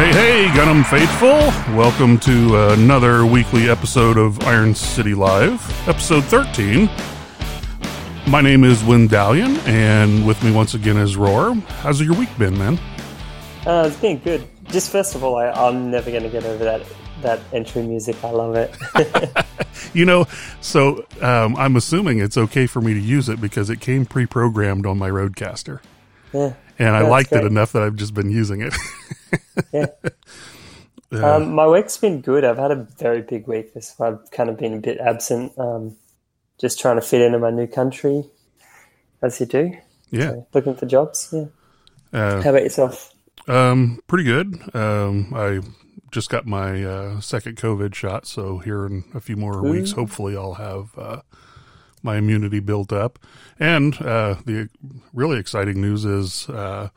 Hey, hey, Gunham Faithful. Welcome to another weekly episode of Iron City Live, episode 13. My name is Win Dalian, and with me once again is Roar. How's your week been, man? Uh, it's been good. Just first of all, I, I'm never going to get over that that entry music. I love it. You know, so um, I'm assuming it's okay for me to use it because it came pre programmed on my RODECaster. yeah. And I liked it enough that I've just been using it. Yeah. Um, my week's been good. I've had a very big week. This I've kind of been a bit absent. Um, just trying to fit into my new country, as you do. yeah. So, looking for jobs. Yeah. Uh, How about yourself? Um, pretty good. Um, I just got my uh, second COVID shot, so here in a few more weeks, hopefully, I'll have uh, my immunity built up. And uh, the really exciting news is uh,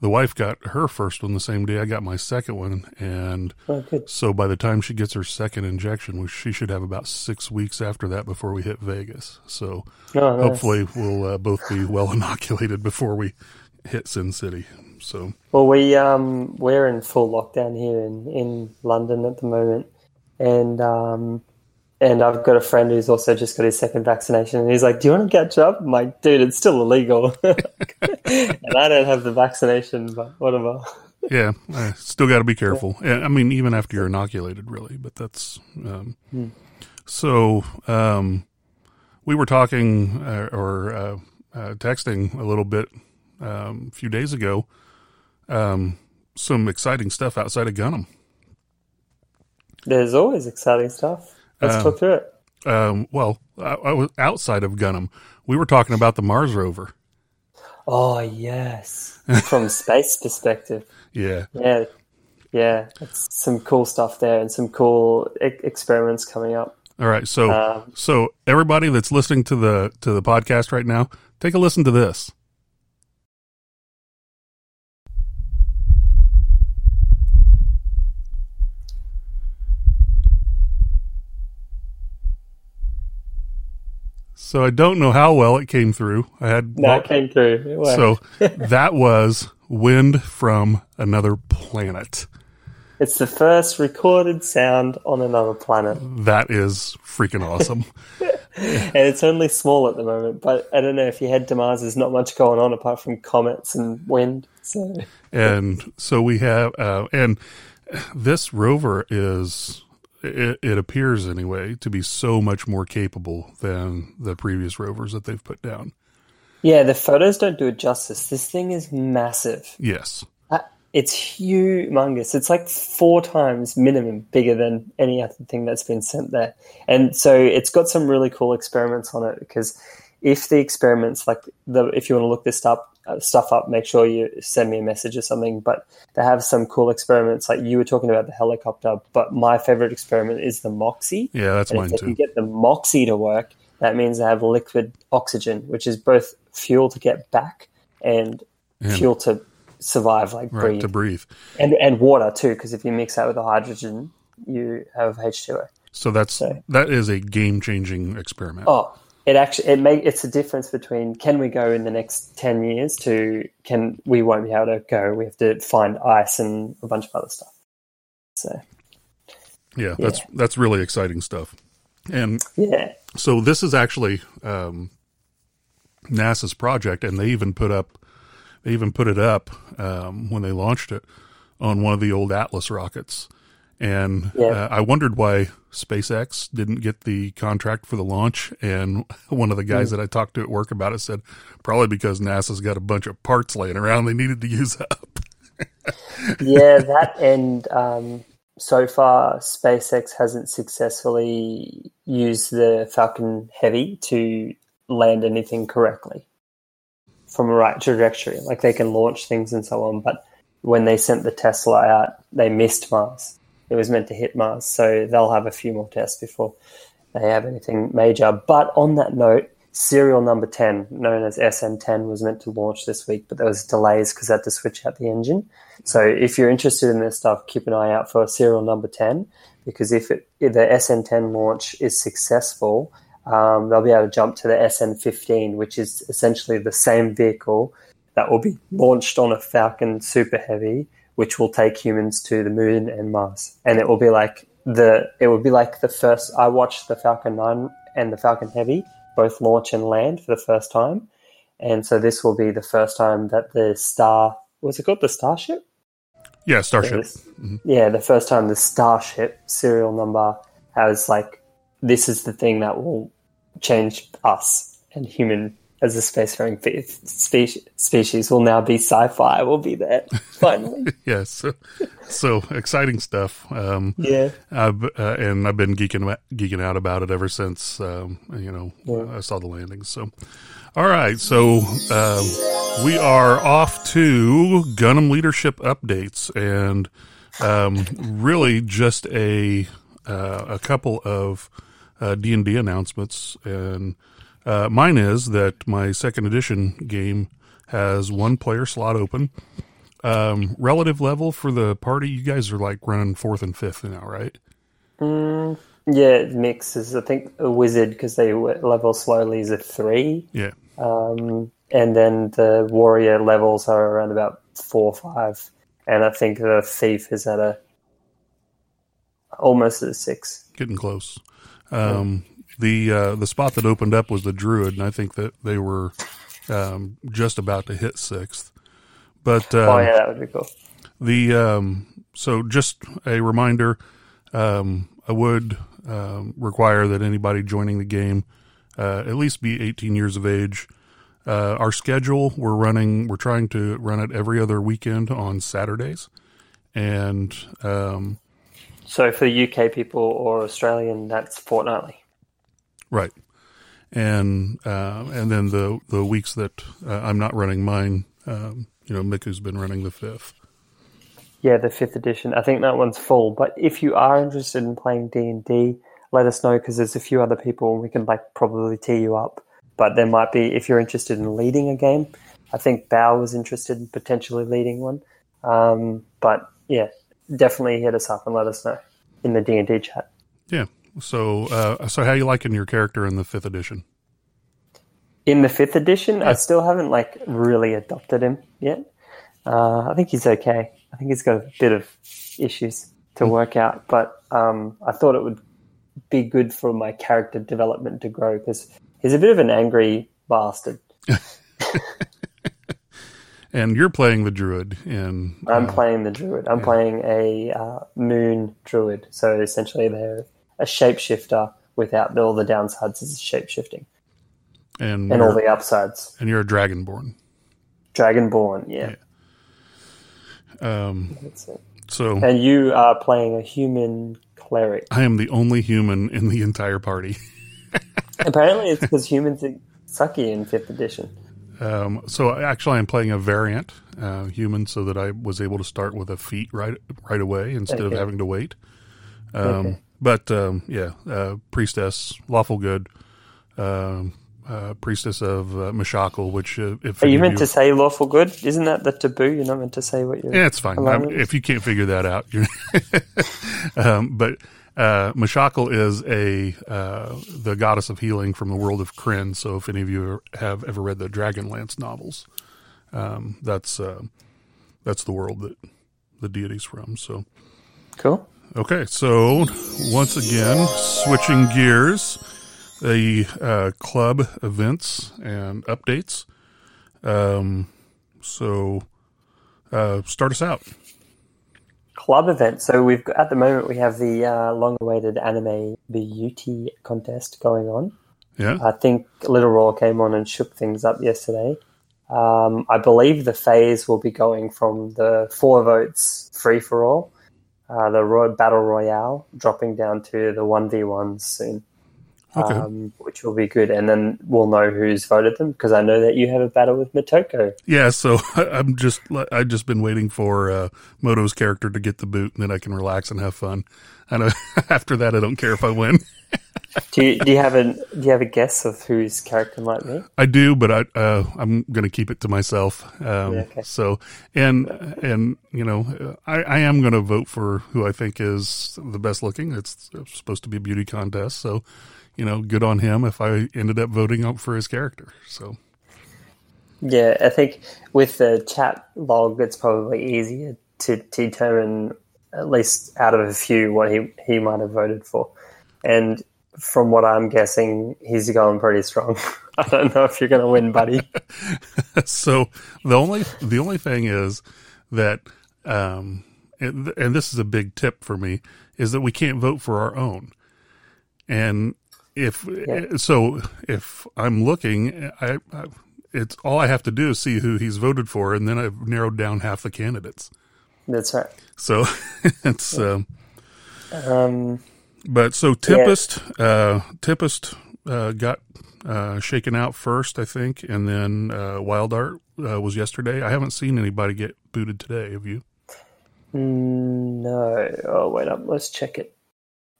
the wife got her first one the same day I got my second one, and Oh, so by the time she gets her second injection, she should have about six weeks after that before we hit Vegas. So Oh, nice. hopefully, we'll uh, both be well inoculated before we hit Sin City. So. Well, we um we're in full lockdown here in in London at the moment, and um and I've got a friend who's also just got his second vaccination, and he's like, "Do you want to catch up?" I'm like, "Dude, it's still illegal, and I don't have the vaccination, but whatever." Yeah, uh, still got to be careful. And I mean, even after you're inoculated, really. But that's um, so. Um, we were talking uh, or uh, uh, texting a little bit um, a few days ago. Um, some exciting stuff outside of Gunham. There's always exciting stuff. Let's Um, talk through it. Um, well, I, I was outside of Gunham. We were talking about the Mars rover. Oh yes, from space perspective. Yeah, Yeah, yeah, it's some cool stuff there, and some cool e- experiments coming up. All right, so Um, so everybody that's listening to the to the podcast right now, take a listen to this. So I don't know how well it came through. I had No, it came through. So that was wind from another planet. It's the first recorded sound on another planet, That is freaking awesome. and it's only small at the moment. But I don't know if you head to Mars, there's not much going on apart from comets and wind. So and so we have uh, and this rover is it, it appears anyway to be so much more capable than the previous rovers that they've put down yeah, the photos don't do it justice. This thing is massive. yes Uh, It's humongous. It's like four times minimum bigger than any other thing that's been sent there. And so it's got some really cool experiments on it because if the experiments, like the, if you want to look this up, Uh, stuff up, make sure you send me a message or something. But they have some cool experiments. Like you were talking about the helicopter, but my favorite experiment is the Moxie. yeah that's And mine if they can too get the Moxie to work, that means they have liquid oxygen, which is both fuel to get back and And- fuel to survive, like right breathe to breathe and and water too, because if you mix that with the hydrogen, you have H two O. so that's So- that is a game changing experiment Oh, it actually it make it's a difference between can we go in the next ten years to can we won't be able to go. We have to find ice and a bunch of other stuff. So yeah that's that's really exciting stuff and yeah, so this is actually um, NASA's project, and they even put up they even put it up um, when they launched it on one of the old Atlas rockets. And Yeah. uh, I wondered why SpaceX didn't get the contract for the launch. And one of the guys that I talked to at work about it said probably because NASA's got a bunch of parts laying around they needed to use up. yeah, that and um, so far SpaceX hasn't successfully used the Falcon Heavy to land anything correctly from a right trajectory. Like they can launch things and so on, but when they sent the Tesla out, they missed Mars. It was meant to hit Mars, so they'll have a few more tests before they have anything major. But on that note, serial number 10, known as SN10, was meant to launch this week, but there was delays because they had to switch out the engine. So if you're interested in this stuff, keep an eye out for serial number 10 because if, it, if the SN10 launch is successful, um, they'll be able to jump to the SN15, which is essentially the same vehicle that will be launched on a Falcon Super Heavy which will take humans to the moon and Mars, and it will be like the it will be like the first. I watched the Falcon Nine and the Falcon Heavy both launch and land for the first time, and so this will be the first time that the Star was it called the Starship? Yeah, Starship. Mm-hmm. Yeah, the first time the Starship serial number has like this is the thing that will change us and human as a spacefaring species, species will now be sci-fi. Will be there finally. yes, so, exciting stuff. Um, yeah, I've, uh, and I've been geeking geeking out about it ever since um, you know yeah. I saw the landings. So, all right, so um, we are off to Gunham leadership updates, and um, really just a uh, a couple of uh, D and D announcements and. Uh, mine is that my second edition game has one player slot open. Um, relative level for the party, you guys are like running fourth and fifth now, right? Mm, yeah, it mixes. I think a wizard because they level slowly is a three. Yeah. Um, and then the warrior levels are around about four, or five, and I think the thief is at a almost at a six. Getting close. Um, the uh, the spot that opened up was the Druid, and I think that they were um, just about to hit sixth. But oh yeah, that would be cool. The um, so just a reminder, um, I would um, require that anybody joining the game uh, at least be 18 years of age. Uh, our schedule, we're running, we're trying to run it every other weekend on Saturdays, and um, so for the UK people or Australian, that's fortnightly. Right. And uh, and then the the weeks that uh, I'm not running mine, um, you know, Miku's been running the fifth. Yeah, the fifth edition. I think that one's full. But if you are interested in playing D and D, let us know because there's a few other people and we can like probably tee you up. But there might be if you're interested in leading a game. I think Bao was interested in potentially leading one. Um, but yeah, definitely hit us up and let us know in the D and D chat. Yeah, so, uh, so how you liking your character in the fifth edition? In the fifth edition. I still haven't like really adopted him yet. Uh, I think he's okay. I think he's got a bit of issues to mm. work out, but um, I thought it would be good for my character development to grow because he's a bit of an angry bastard. and you're playing the druid in. Uh, I'm playing the druid. I'm yeah. playing a uh, moon druid. So essentially, they're a shapeshifter without all the downsides is shapeshifting. And, and all the upsides. And you're a dragonborn. Dragonborn, yeah. yeah. Um, so And you are playing a human cleric. I am the only human in the entire party. Apparently it's because humans are sucky in fifth edition. Um, so actually, I'm playing a variant uh, human, so that I was able to start with a feat right right away instead okay. of having to wait. Um, okay. But um, yeah, uh, priestess, lawful good, um, uh, priestess of uh, Mishakal, which uh, if are you meant you, to say lawful good? Isn't that the taboo? You're not meant to say what you're. Yeah, it's fine. if you can't figure that out, um, but uh, Mishakal is a uh, the goddess of healing from the world of Krynn. So if any of you have ever read the Dragonlance novels, um, that's uh, that's the world that the deity's from. So cool. Okay, so once again, switching gears, the uh, club events and updates. Um, so, uh, start us out. Club event. So we've got, at the moment we have the uh, long-awaited anime beauty contest going on. Yeah, I think Little Raw came on and shook things up yesterday. Um, I believe the phase will be going from the four votes free for all uh, the Roy- Battle Royale dropping down to the 1v1s soon. Okay. Um, which will be good, and then we'll know who's voted them because I know that you have a battle with Motoko. Yeah, so I'm just I've just been waiting for uh, Moto's character to get the boot, and then I can relax and have fun. I know after that, I don't care if I win. do you do you have a do you have a guess of whose character might be? I do, but I uh, I'm going to keep it to myself. Um, yeah, okay. So and and you know I, I am going to vote for who I think is the best looking. It's supposed to be a beauty contest, so you know good on him if I ended up voting up for his character. So. Yeah, I think with the chat log, it's probably easier to determine at least out of a few what he he might have voted for, and from what I'm guessing, he's going pretty strong. I don't know if you're going to win, buddy. so the only the only thing is that, um, and, and this is a big tip for me, is that we can't vote for our own. And if Yeah. so, if I'm looking, I, I it's all I have to do is see who he's voted for, and then I've narrowed down half the candidates. That's right. So it's. Um, Um, But so Tempest, uh, Tempest uh, got uh, shaken out first, I think, and then uh, Wild Art uh, was yesterday. I haven't seen anybody get booted today. Have you? no. Oh, wait up. Let's check it.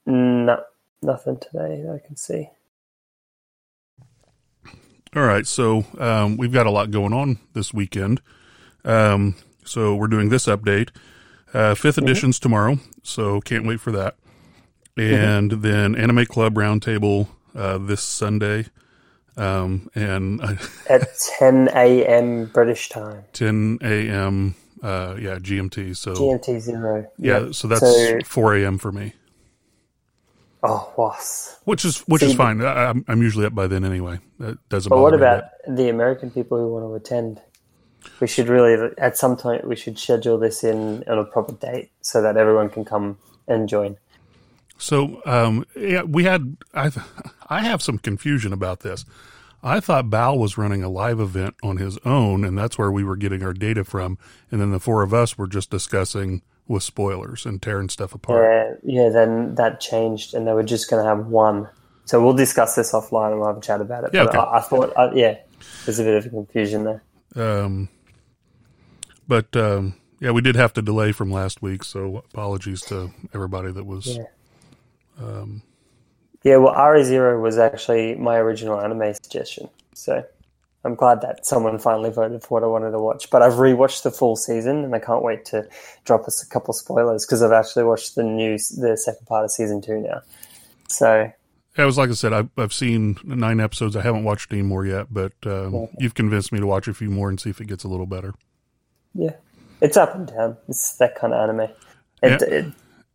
No, nothing today I can see. All right, so um, we've got a lot going on this weekend. Um, so we're doing this update. Uh, fifth edition's tomorrow, so can't wait for that. And then Anime Club Roundtable uh, this Sunday, um, and uh, At 10 a.m. British time. 10 a.m. Uh, yeah, GMT. So GMT zero. yeah, Yep. so that's So- 4 a.m. for me, Oh, was. which is which See, is fine. I, I'm I'm usually up by then anyway. That doesn't. But what about the American people who want to attend? We should really, at some point, we should schedule this in on a proper date so that everyone can come and join. So um, yeah, we had I I have some confusion about this. I thought Bao was running a live event on his own, and that's where we were getting our data from. And then the four of us were just discussing with spoilers and tearing stuff apart. Yeah, yeah. Then that changed, and they were just going to have one. So we'll discuss this offline and we'll have a chat about it. Yeah, but okay. I, I thought, uh, yeah, there's a bit of confusion there. Um, but um, yeah, we did have to delay from last week, so apologies to everybody that was. Yeah. Yeah, well, RE Zero was actually my original anime suggestion. So I'm glad that someone finally voted for what I wanted to watch. But I've rewatched the full season, and I can't wait to drop us a couple spoilers because I've actually watched the new the second part of season two now. So it was like I said, I've, I've seen nine episodes. I haven't watched any more yet, but um, you've convinced me to watch a few more and see if it gets a little better. yeah, it's up and down. It's that kind of anime. It, Yeah. it,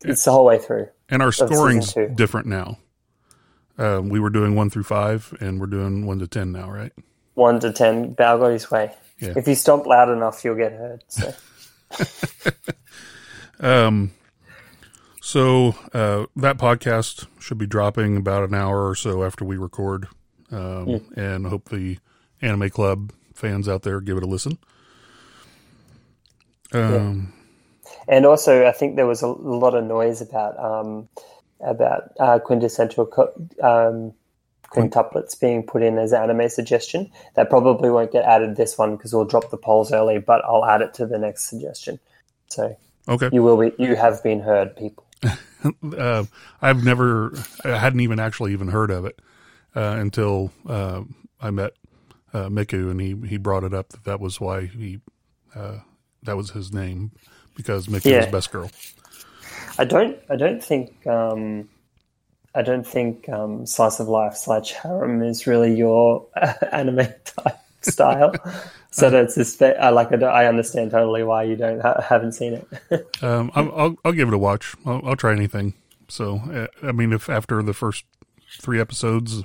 it's the whole way through. And our scoring's different now. Um, we were doing one through five, and we're doing one to ten now, right? One to ten, Bao got his way. Yeah. If you stomp loud enough, you'll get heard. So. Um, so uh, that podcast should be dropping about an hour or so after we record, um, and I hope the Anime Club fans out there give it a listen. Um, And also, I think there was a lot of noise about um, about uh, quintessential co- um, quintuplets being put in as anime suggestion. That probably won't get added this one because we'll drop the polls early, but I'll add it to the next suggestion. So Okay. you will be you have been heard, people. Uh, I've never, I hadn't even actually even heard of it uh, until uh, I met uh, Miku, and he he brought it up that that was why he uh, that was his name because Miku Yeah. was best girl. I don't I don't think um, I don't think um, slice of life slash harem is really your anime type style. so that's just I like I, understand totally why you don't ha- haven't seen it. Um, I'll, I'll I'll give it a watch. I'll, I'll try anything. So I mean, if after the first three episodes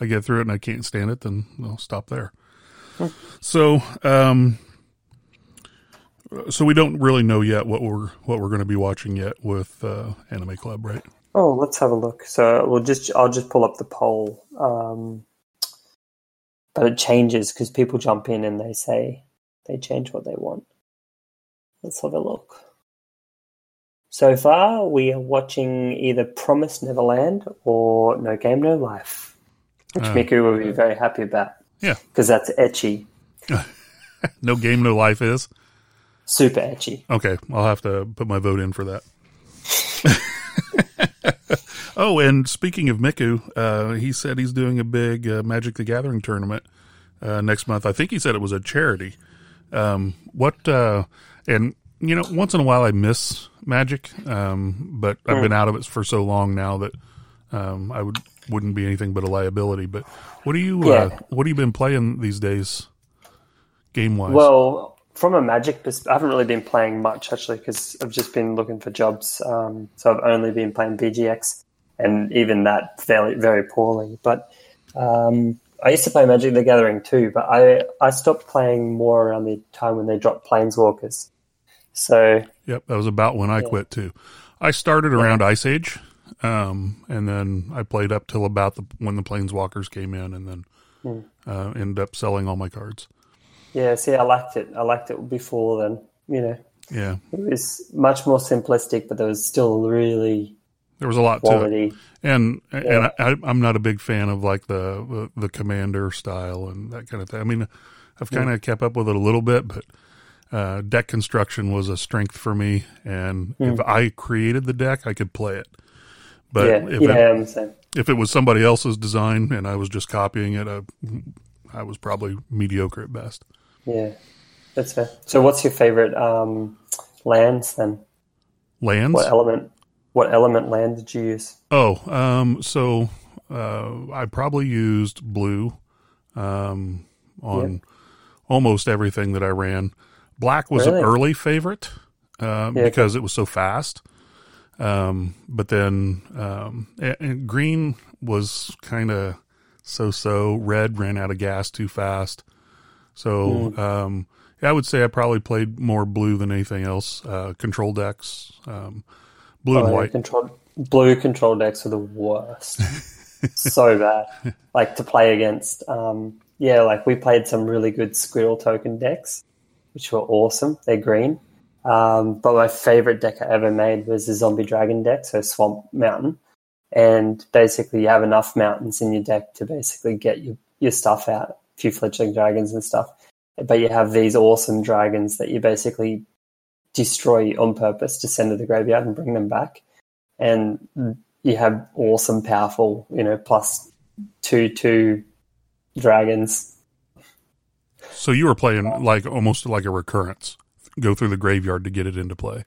I get through it and I can't stand it, then I'll stop there. So um, so we don't really know yet what we're what we're going to be watching yet with uh, Anime Club, right? oh, let's have a look. So we'll just I'll just pull up the poll. Um, but it changes because people jump in and they say they change what they want. Let's have a look. So far, we are watching either Promise Neverland or No Game No Life, which Oh. Miku will be very happy about Yeah. because that's ecchi, No game, no life is. super ecchi. Okay, I'll have to put my vote in for that. oh, and speaking of Miku, uh, he said he's doing a big uh, Magic the Gathering tournament uh, next month. I think he said it was a charity. Um, what? Uh, and you know, once in a while I miss Magic, um, but I've been out of it for so long now that um, I would wouldn't be anything but a liability. But what do you? Uh, Yeah. what have you been playing these days, game wise? Well, from a Magic perspective, I haven't really been playing much actually because I've just been looking for jobs. Um, so I've only been playing BGX, and even that fairly very poorly. But um, I used to play Magic the Gathering too, but I I stopped playing more around the time when they dropped Planeswalkers. So yep, that was about when I yeah. quit too. I started around yeah. Ice Age, um, and then I played up till about the when the Planeswalkers came in, and then mm. uh, ended up selling all my cards. Yeah, see, I liked it. I liked it before then. You know, yeah, it was much more simplistic, but there was still really there was a lot quality. to it. And yeah. and I, am not a big fan of like the the commander style and that kind of thing. I mean, I've kind of yeah. kept up with it a little bit, but uh, deck construction was a strength for me. And mm. if I created the deck, I could play it. But yeah, if, it, if it was somebody else's design and I was just copying it, I, I was probably mediocre at best. Yeah, that's fair. So, what's your favorite um, lands then? Lands? What element? What element land did you use? Oh, um, so uh, I probably used blue um, on almost everything that I ran. Black was really? an early favorite uh, yeah. because it was so fast. Um, but then um, and, green was kind of so-so. Red ran out of gas too fast. So mm. um, I would say I probably played more blue than anything else. Uh, control decks, um, blue oh, and white. Control, blue control decks are the worst. so bad. Like to play against. Um, yeah, like we played some really good squirrel token decks, which were awesome. They're green. Um, but my favorite deck I ever made was the zombie dragon deck, so Swamp Mountain. And basically, you have enough mountains in your deck to basically get your, your stuff out a few fledgling dragons and stuff. But you have these awesome dragons that you basically destroy on purpose to send to the graveyard and bring them back. And you have awesome, powerful, you know, plus two two dragons. So you were playing like almost like a recurrence. Go through the graveyard to get it into play.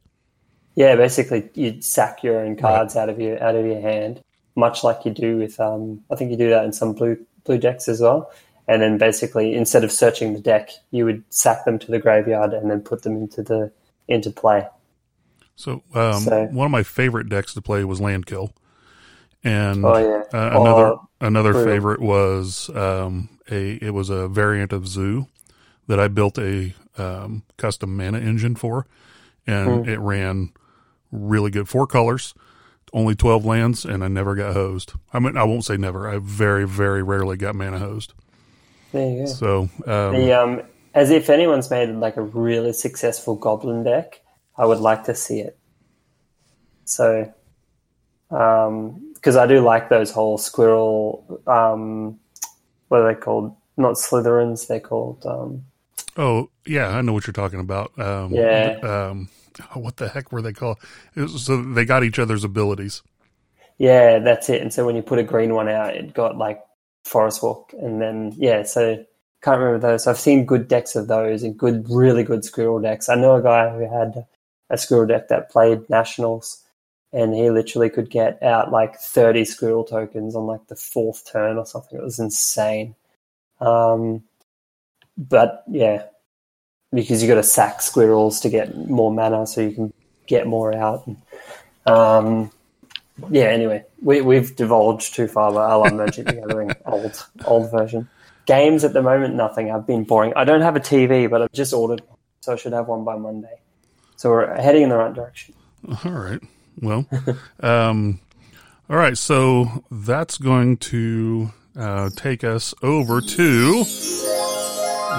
Yeah, basically you sack your own cards right. out of your out of your hand, much like you do with um I think you do that in some blue blue decks as well and then basically instead of searching the deck, you would sack them to the graveyard and then put them into the into play. So, um, so one of my favorite decks to play was Landkill, and oh, yeah. uh, another oh, another favorite was um, a it was a variant of Zoo that I built a um, custom mana engine for, and mm. it ran really good. Four colors, only twelve lands, and I never got hosed. I mean, I won't say never. I very very rarely got mana hosed. There you go. So um, the um, as if anyone's made like a really successful goblin deck, I would like to see it. So, because um, I do like those whole squirrel, um, what are they called? Not Slytherins, they're called. Um, oh yeah, I know what you're talking about. Um, yeah. Um, what the heck were they called? Was, so they got each other's abilities. Yeah, that's it. And so when you put a green one out, it got like Forest Walk, and then yeah, so can't remember those. I've seen good decks of those and good, really good squirrel decks. I know a guy who had a squirrel deck that played nationals, and he literally could get out like thirty squirrel tokens on like the fourth turn or something. It was insane. Um, but yeah, because you got to sack squirrels to get more mana, so you can get more out. Um, yeah. Anyway, we we've divulged too far, but I love Magic the Gathering old old version. Games at the moment, nothing. I've been boring. I don't have a TV, but I've just ordered one, so I should have one by Monday. So we're heading in the right direction. All right. Well, um, all right. So that's going to uh, take us over to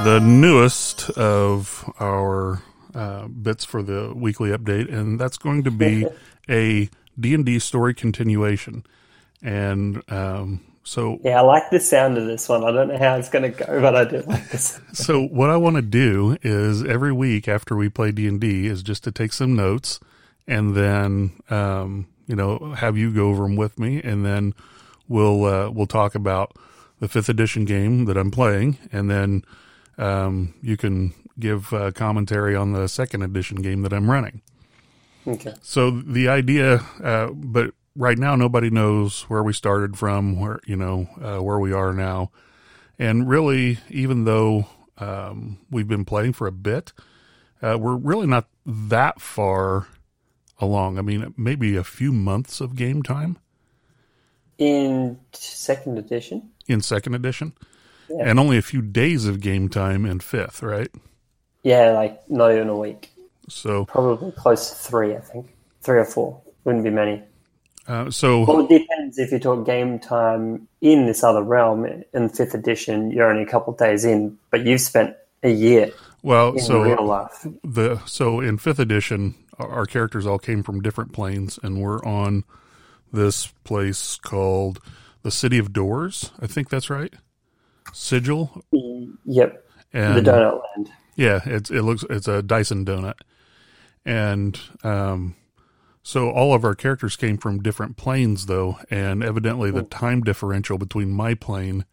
the newest of our uh, bits for the weekly update, and that's going to be a D and D story continuation, and um, so yeah, I like the sound of this one. I don't know how it's going to go, but I do like this. so what I want to do is every week after we play D and D is just to take some notes, and then um, you know have you go over them with me, and then we'll uh, we'll talk about the fifth edition game that I'm playing, and then um, you can give uh, commentary on the second edition game that I'm running. Okay. So the idea, uh, but right now nobody knows where we started from, where you know uh, where we are now, and really, even though um, we've been playing for a bit, Uh, we're really not that far along. I mean, maybe a few months of game time In second edition, in second edition, Yeah. and only a few days of game time in fifth, right? yeah, like not even a week. So, Probably close to three, I think. Three or four. Wouldn't be many. Uh, so Well, it depends if you talk game time in this other realm. In fifth edition, you're only a couple of days in, but you've spent a year well, in so real life. the so in fifth edition, our, our characters all came from different planes, and we're on this place called the City of Doors. I think that's right. Sigil, Yep, and the donut land. Yeah, it's it looks it's a Dyson donut, and um, so all of our characters came from different planes though, and evidently the oh. time differential between my plane,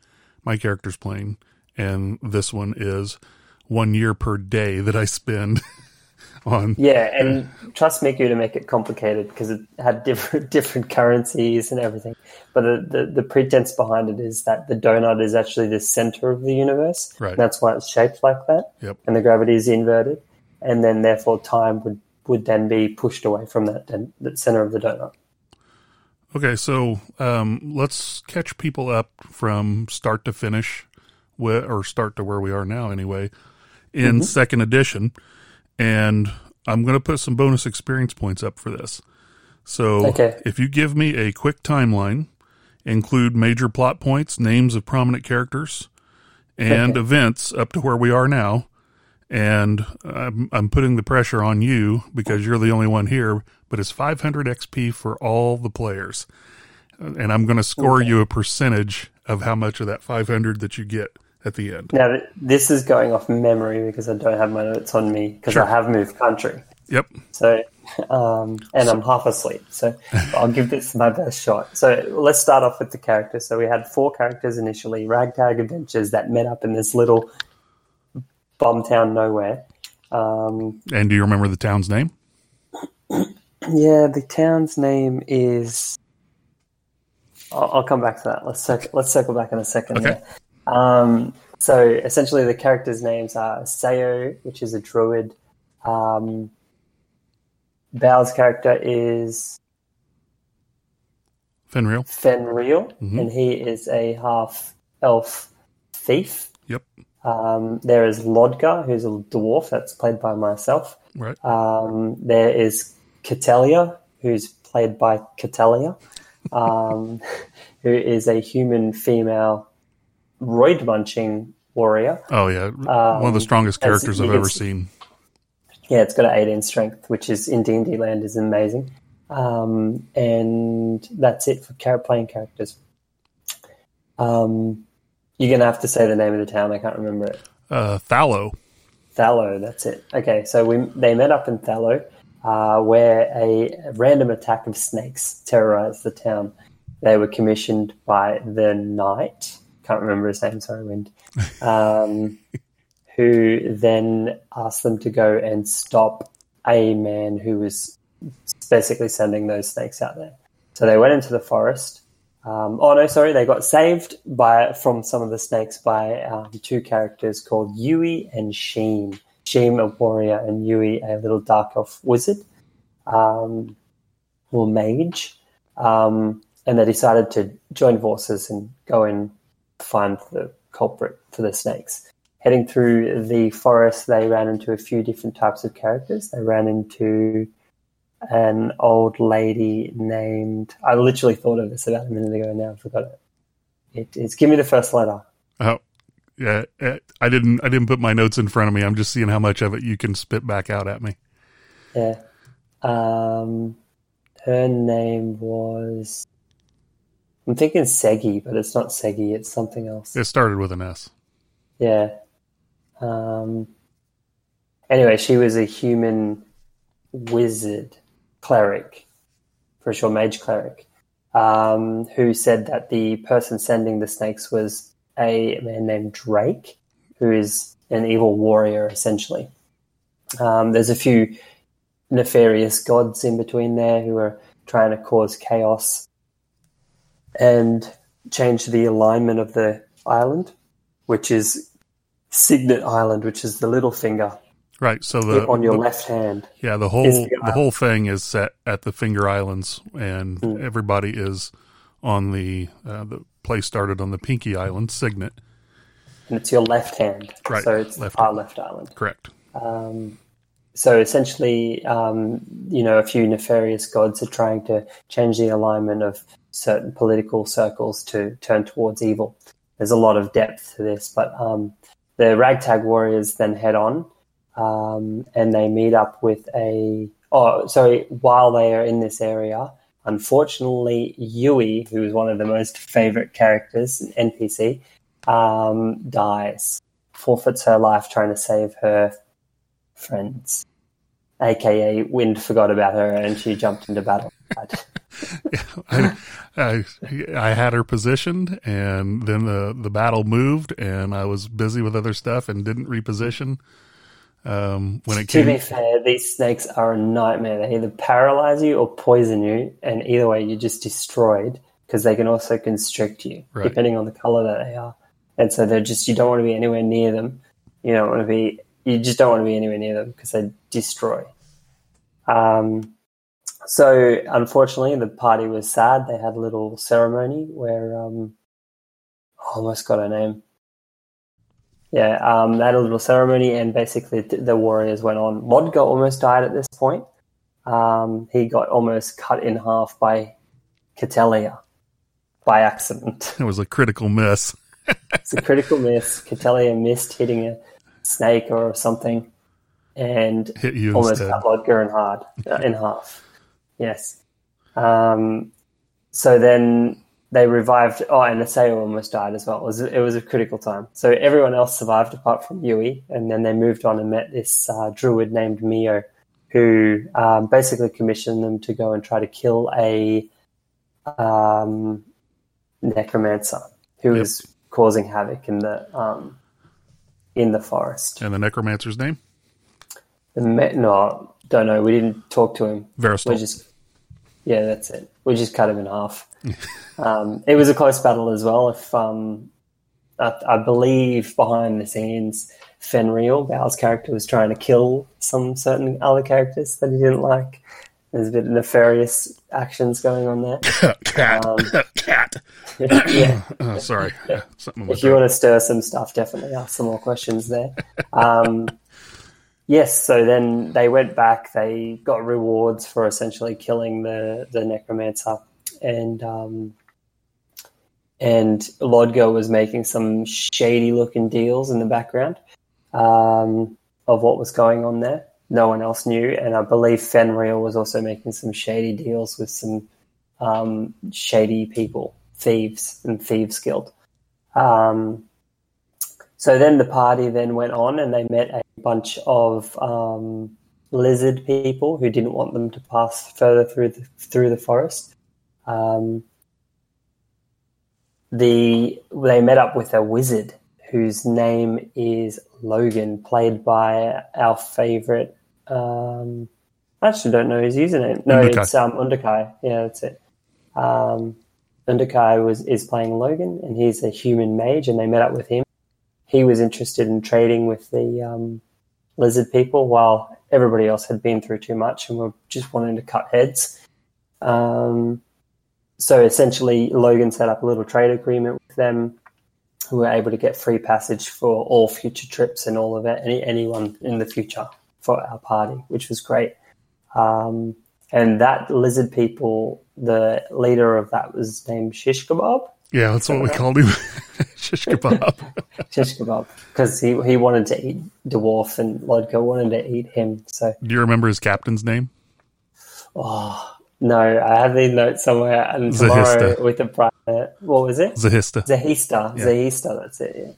my character's plane, and this one is one year per day that I spend on. Yeah, and uh, trust Miku to make it complicated because it had different different currencies and everything. But the, the, the pretense behind it is that the donut is actually the center of the universe. Right. That's why it's shaped like that. Yep. And the gravity is inverted. And then therefore time would, would then be pushed away from that, that center of the donut. Okay, so um, let's catch people up from start to finish, wh- or start to where we are now anyway, in second edition, and I'm going to put some bonus experience points up for this. So Okay. if you give me a quick timeline, include major plot points, names of prominent characters, and Okay. events up to where we are now. And I'm, I'm putting the pressure on you because you're the only one here, but it's 500 XP for all the players. And I'm going to score you a percentage of how much of that 500 that you get at the end. Now, this is going off memory because I don't have my notes on me because Sure. I have moved country. Yep. So, um, and I'm half asleep. So I'll give this my best shot. So let's start off with the characters. So we had four characters initially, ragtag adventures that met up in this little bomb town nowhere. Um, And do you remember the town's name? yeah, the town's name is. I'll, I'll come back to that. Let's circle, let's circle back in a second. Okay. Um, so essentially, the characters' names are Sayo, which is a druid. Um, Bao's character is Fenrir. Fenrir, Mhm. and he is a half elf thief. Yep. Um, there is Lodgar, who's a dwarf that's played by myself. Right. Um, there is Catelia, who's played by Catelia, um, who is a human female roid munching warrior. Oh, yeah. One of the strongest characters I've ever seen. Yeah, it's got an 18 strength, which is in D&D land is amazing. Um, and that's it for playing characters. Um, you're going to have to say the name of the town. I can't remember it. Uh, Thallow. Thallow, that's it. Okay, so we they met up in Thallow, uh, where a random attack of snakes terrorized the town. They were commissioned by the knight, can't remember his name, sorry, Wind, um, who then asked them to go and stop a man who was basically sending those snakes out there. So they went into the forest. Um, oh no, sorry, they got saved by from some of the snakes by um, two characters called Yui and Sheen. Sheen, a warrior, and Yui, a little dark elf wizard um, or mage. Um, and they decided to join forces and go and find the culprit for the snakes. Heading through the forest, they ran into a few different types of characters. They ran into an old lady named. I literally thought of this about a minute ago. And now I forgot it. It is. Give me the first letter. Oh, yeah. eh, I didn't. I didn't put my notes in front of me. I'm just seeing how much of it you can spit back out at me. Yeah. Um, her name was. I'm thinking Segi, but it's not Segi. It's something else. It started with an S. Yeah. Um, anyway, she was a human wizard cleric, for sure, mage cleric, um, who said that the person sending the snakes was a man named Drake, who is an evil warrior, essentially. Um, there's a few nefarious gods in between there who are trying to cause chaos and change the alignment of the island, which is Signet Island, which is the little finger Right. So the on your the- left hand. Yeah, the whole the the whole thing is set at the Finger Islands, and Hmm. everybody is on the uh, the play started on the Pinky Island, Signet. And it's your left hand. Right, So it's left our hand. left island. Correct. Um, so essentially, um, you know, a few nefarious gods are trying to change the alignment of certain political circles to turn towards evil. There's a lot of depth to this, but um, the ragtag warriors then head on um, and they meet up with a. Oh, sorry. While they are in this area, unfortunately, Yui, who is one of the most favorite characters, NPC, um, dies, forfeits her life trying to save her friends, aka Wind forgot about her and she jumped into battle. I, I I had her positioned, and then the the battle moved, and I was busy with other stuff and didn't reposition. Um, when it to be fair, these snakes are a nightmare. They either paralyze you or poison you, and either way, you're just destroyed because they can also constrict you, Right. depending on the color that they are. And so they're just you don't want to be anywhere near them. You don't want to be you just don't want to be anywhere near them because they destroy. Um, so unfortunately, the party was sad. They had a little ceremony where um, I almost got her name. Yeah, um, they had a little ceremony, and basically the warriors went on. Lodga almost died at this point. Um, he got almost cut in half by Catellia by accident. it was a critical miss. It's a critical miss. Catellia missed hitting a snake or something, and Hit you almost instead. cut Lodger in hard uh, in half. Yes. Um, so then they revived. Oh, and Aseo almost died as well. It was it was a critical time. So everyone else survived apart from Yui, and then they moved on and met this uh, druid named Mio, who um, basically commissioned them to go and try to kill a um, necromancer who Yep. was causing havoc in the um, in the forest. And the necromancer's name? The me- no, don't know. We didn't talk to him. We just, yeah, that's it. We just cut him in half. um, it was a close battle as well. If um, I, I believe behind the scenes, Fenrir, Bao's character, was trying to kill some certain other characters that he didn't like. There's a bit of nefarious actions going on there. cat. Um, cat. yeah. Oh, sorry. Something if you want to stir some stuff, definitely ask some more questions there. Um, yes, so then they went back. They got rewards for essentially killing the the necromancer, and um, and Lodgo was making some shady looking deals in the background um, of what was going on there. No one else knew, and I believe Fenrir was also making some shady deals with some um, shady people, thieves and thieves guild. Um, so then the party then went on, and they met a bunch of um, lizard people who didn't want them to pass further through the through the forest. Um, the they met up with a wizard whose name is Logan, played by our favorite. Um, I actually don't know his username. No, it's um. Yeah, that's it. Um, was is playing Logan, and he's a human mage, and they met up with him. He was interested in trading with the um, lizard people, while everybody else had been through too much and were just wanting to cut heads. Um, so essentially, Logan set up a little trade agreement with them, who were able to get free passage for all future trips and all of it, any anyone in the future for our party, which was great. Um, and that lizard people, the leader of that was named Shish Kebab. Yeah, that's what we called him. Shish kebab. Shish Kebab, because he he wanted to eat dwarf and Lodka wanted to eat him. So Do you remember his captain's name? oh no, I have these notes somewhere. And tomorrow Zahista. with the private, what was it? Zahista. Zahista, Yeah. Zahista, that's it. Yeah.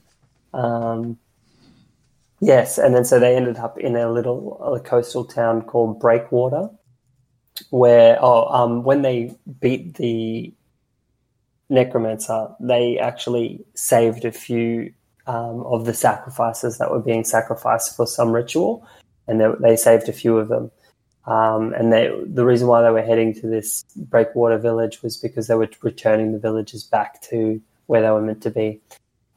Um, yes, and then so they ended up in a little a coastal town called Breakwater, where oh, um, when they beat the necromancer, they actually saved a few um, of the sacrifices that were being sacrificed for some ritual, and they, they saved a few of them. Um, and they, the reason why they were heading to this breakwater village was because they were returning the villagers back to where they were meant to be.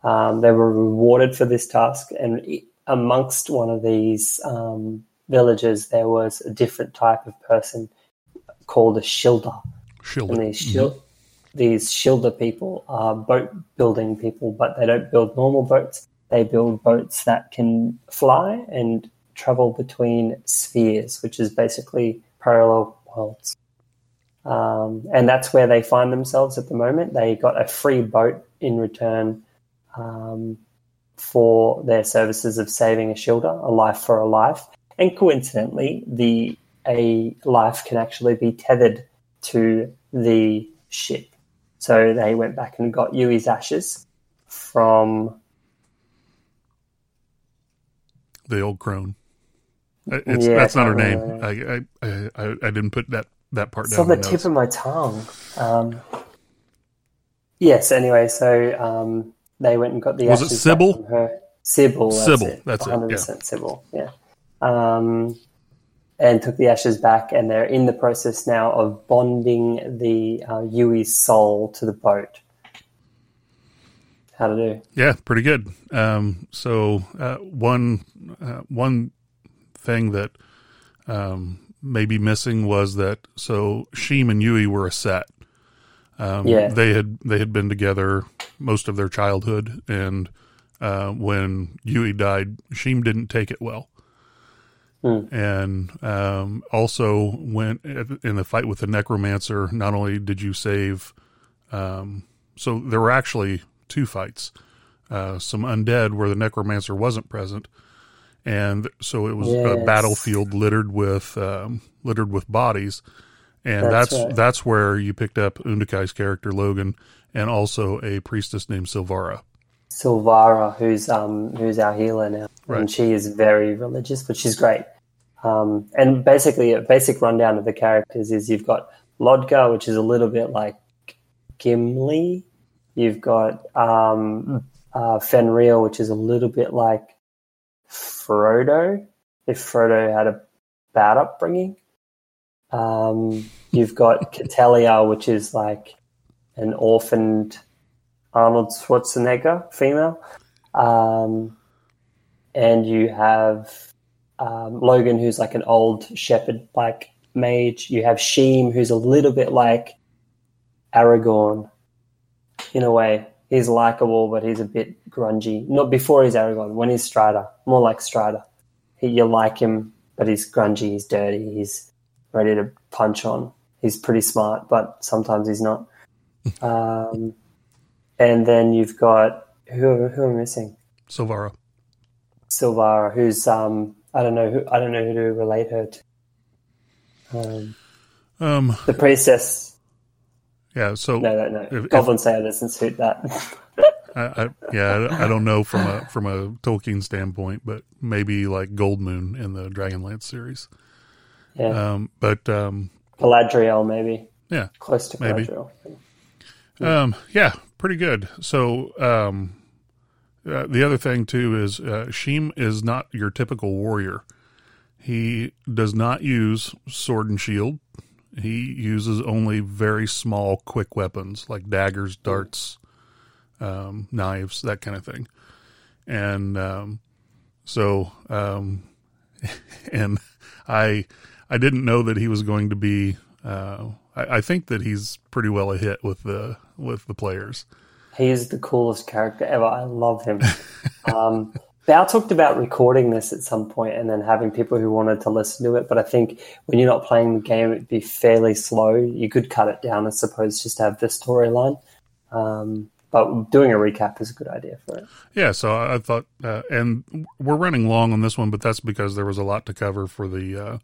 Um, they were rewarded for this task, and amongst one of these um, villages, there was a different type of person called a shilder. Shield. And these shil- these shilder people are boat building people, but they don't build normal boats. They build boats that can fly and travel between spheres, which is basically parallel worlds. Um, and that's where they find themselves at the moment. They got a free boat in return um, for their services of saving a shilder, a life for a life. And coincidentally, the a life can actually be tethered to the ship. So they went back and got Yui's ashes from the old crone. It's, Yeah, that's not her name. remember I, I, I, I didn't put that, that part It's down. on the tip of my tongue. Um, yes. Anyway, so um, they went and got the Was it Sybil? her. Sybil. That's Sybil, it. that's it, 100% Sybil. Yeah. Um, and took the ashes back, and they're in the process now of bonding the uh, Yui's soul to the boat. How to do? Yeah, pretty good. Um, so uh, one uh, one thing that um, may be missing was that so Sheem and Yui were a set. Um, Yeah. they had they had been together most of their childhood, and uh, when Yui died, Sheem didn't take it well, Hmm. and um, also went in the fight with the necromancer. Not only did you save, um, so there were actually two fights uh, some undead where the necromancer wasn't present, and so it was a battlefield littered with um, littered with bodies, and That's that's right. that's where you picked up Undakai's character Logan, and also a priestess named Silvara. Silvara, who's um, who's our healer now, Right. and she is very religious, but she's great. Um, and basically, a basic rundown of the characters is you've got Lodgar, which is a little bit like Gimli. You've got um, uh, Fenrir, which is a little bit like Frodo, if Frodo had a bad upbringing. Um, you've got Catellia, which is like an orphaned Arnold Schwarzenegger female. Um, and you have um, Logan, who's like an old shepherd like mage. You have Sheem, who's a little bit like Aragorn in a way. He's likable, but he's a bit grungy. Not before he's Aragorn, when he's Strider, more like Strider. He, you like him, but he's grungy, he's dirty, he's ready to punch on. He's pretty smart, but sometimes he's not. Um, and then you've got who? Who am I missing? Silvara. Silvara, who's um, I don't know who I don't know who to relate her to. Um, Um, the priestess. Yeah. So No, no, no. If- if- Goblin Slayer doesn't suit that. I, I, yeah, I I don't know from a from a Tolkien standpoint, but maybe like Goldmoon in the Dragonlance series. yeah, Um, but um, Galadriel maybe yeah, close to Maybe. Galadriel. Um, yeah, pretty good. So, um, uh, the other thing too is uh, Sheem is not your typical warrior. He does not use sword and shield. He uses only very small, quick weapons like daggers, darts, um, knives, that kind of thing. And um, so, um, and I, I didn't know that he was going to be. Uh, I, I think that he's pretty well a hit with the with the players. He is the coolest character ever. I love him. Bao talked about recording this at some point and then having people who wanted to listen to it. But I think when you're not playing the game, it'd be fairly slow. You could cut it down, I suppose, just to have the storyline. Um, but doing a recap is a good idea for it. Yeah, so I thought, uh, and we're running long on this one, but that's because there was a lot to cover for the, uh,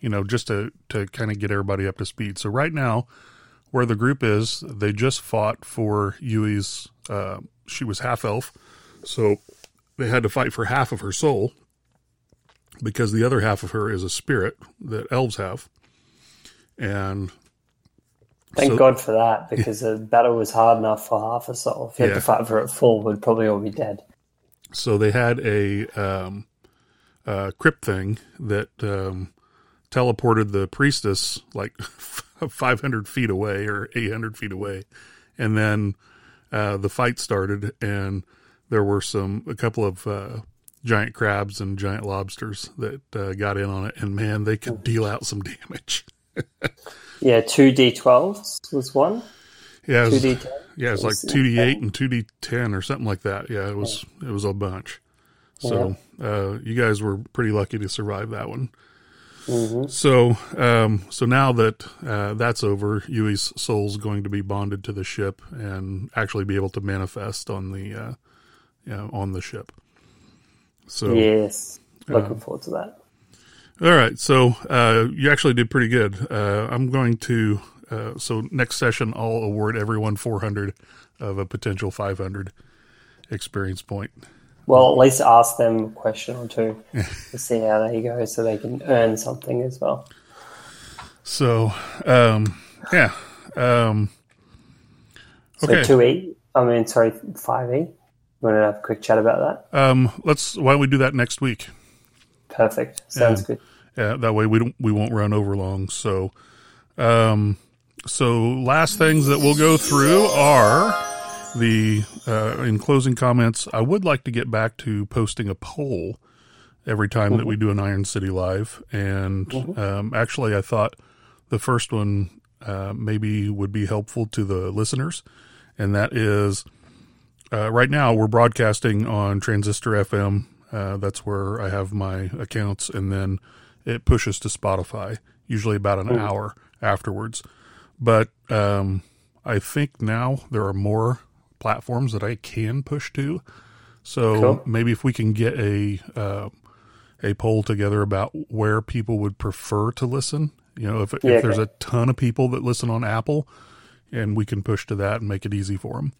you know, just to to kind of get everybody up to speed. So right now, where the group is, they just fought for Yui's. Uh, she was half elf, so they had to fight for half of her soul because the other half of her is a spirit that elves have, and Thank So- God for that because the battle was hard enough for half a soul. If you had Yeah. to fight for it full, we'd probably all be dead. So they had a um, uh, crypt thing that um, teleported the priestess like 500 feet away or 800 feet away, and then uh, the fight started, and there were some a couple of uh, giant crabs and giant lobsters that uh, got in on it, and man, they could deal out some damage. yeah, two d12s was one. Yeah, it was, yeah, it's like two d eight and two d ten or something like that. Yeah, it was yeah. it was a bunch. So yeah. uh, you guys were pretty lucky to survive that one. Mm-hmm. So, um, so now that uh, that's over, Yui's soul's going to be bonded to the ship and actually be able to manifest on the, uh, know, on the ship. So yes, looking uh, forward to that. All right, so uh, you actually did pretty good. Uh, I'm going to uh, so next session I'll award everyone 400 of a potential 500 experience point. Well, at least ask them a question or two to see how they go, so they can earn something as well. So, um, yeah. Um, okay. So two E. I mean, sorry, five E. Want to have a quick chat about that? Um, let's. Why don't we do that next week? Perfect. Sounds good. Yeah, that way we don't we won't run over long. So, um, so last things that we'll go through are the uh, in closing comments. I would like to get back to posting a poll every time mm-hmm. that we do an Iron City live, and mm-hmm. um, actually, I thought the first one uh, maybe would be helpful to the listeners, and that is uh, right now we're broadcasting on Transistor FM. Uh, that's where I have my accounts, and then it pushes to Spotify, usually about an mm. hour afterwards. But um, I think now there are more platforms that I can push to. So cool. maybe if we can get a uh, a poll together about where people would prefer to listen, you know, if, yeah, if there's okay. a ton of people that listen on Apple, and we can push to that and make it easy for them.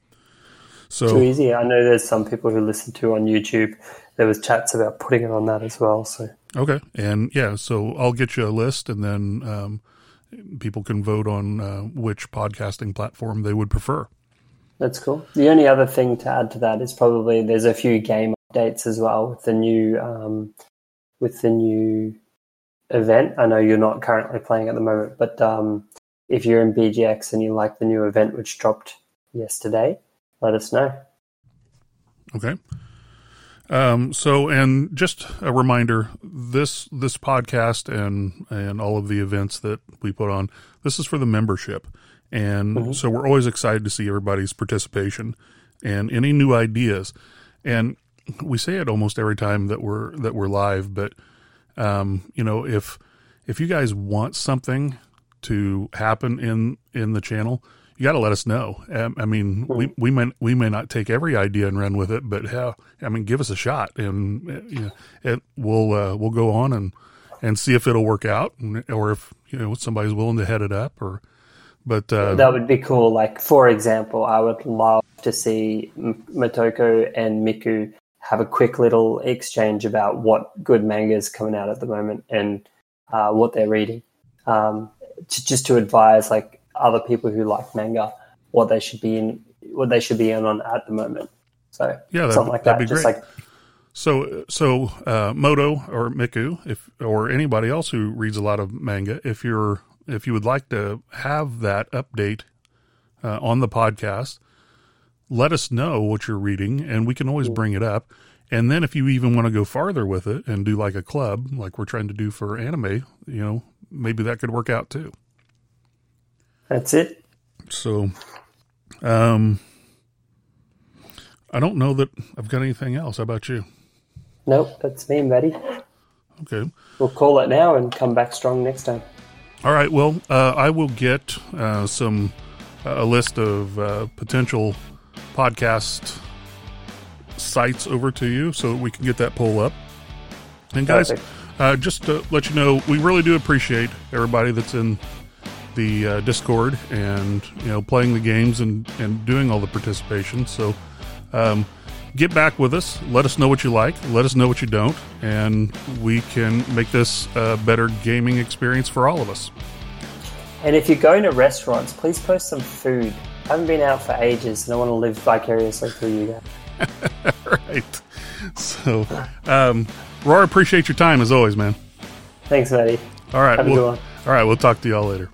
So too easy. I know there's some people who listen to on YouTube. There was chats about putting it on that as well. So okay, and yeah, so I'll get you a list, and then um, people can vote on uh, which podcasting platform they would prefer. That's cool. The only other thing to add to that is probably there's a few game updates as well with the new um, with the new event. I know you're not currently playing at the moment, but um, if you're in BGX and you like the new event which dropped yesterday, let us know. Okay. Um, so, and just a reminder: this this podcast and and all of the events that we put on, this is for the membership, and mm-hmm. so we're always excited to see everybody's participation and any new ideas. And we say it almost every time that we're that we're live, but um, you know, if if you guys want something to happen in in the channel, you got to let us know. Um, I mean, we, hmm. we may we may not take every idea and run with it, but hell, I mean, give us a shot, and you know, it we'll uh, we'll go on and and see if it'll work out, or if you know somebody's willing to head it up, or but uh, that would be cool. Like for example, I would love to see Motoko and Miku have a quick little exchange about what good manga is coming out at the moment and uh, what they're reading, um, to, just to advise like other people who like manga what they should be in what they should be in on at the moment. So yeah, something like that. Just great. like so so uh, Moto or Miku, if or anybody else who reads a lot of manga, if you're if you would like to have that update uh, on the podcast, let us know what you're reading, and we can always bring it up. And then if you even want to go farther with it and do like a club, like we're trying to do for anime, you know, maybe that could work out too. That's it. So, um, I don't know that I've got anything else. How about you? Nope, that's me, Maddie. Okay. We'll call it now and come back strong next time. All right. Well, uh, I will get uh, some uh, a list of uh, potential podcast sites over to you so that we can get that poll up. And guys, uh, just to let you know, we really do appreciate everybody that's in the uh, Discord and you know playing the games and and doing all the participation. So um, get back with us. Let us know what you like. Let us know what you don't, and we can make this a better gaming experience for all of us. And if you're going to restaurants, please post some food. I haven't been out for ages, and I want to live vicariously through you guys. right. So, um, Roar, appreciate your time as always, man. Thanks, Maddie. All right. We'll, All right. We'll talk to y'all later.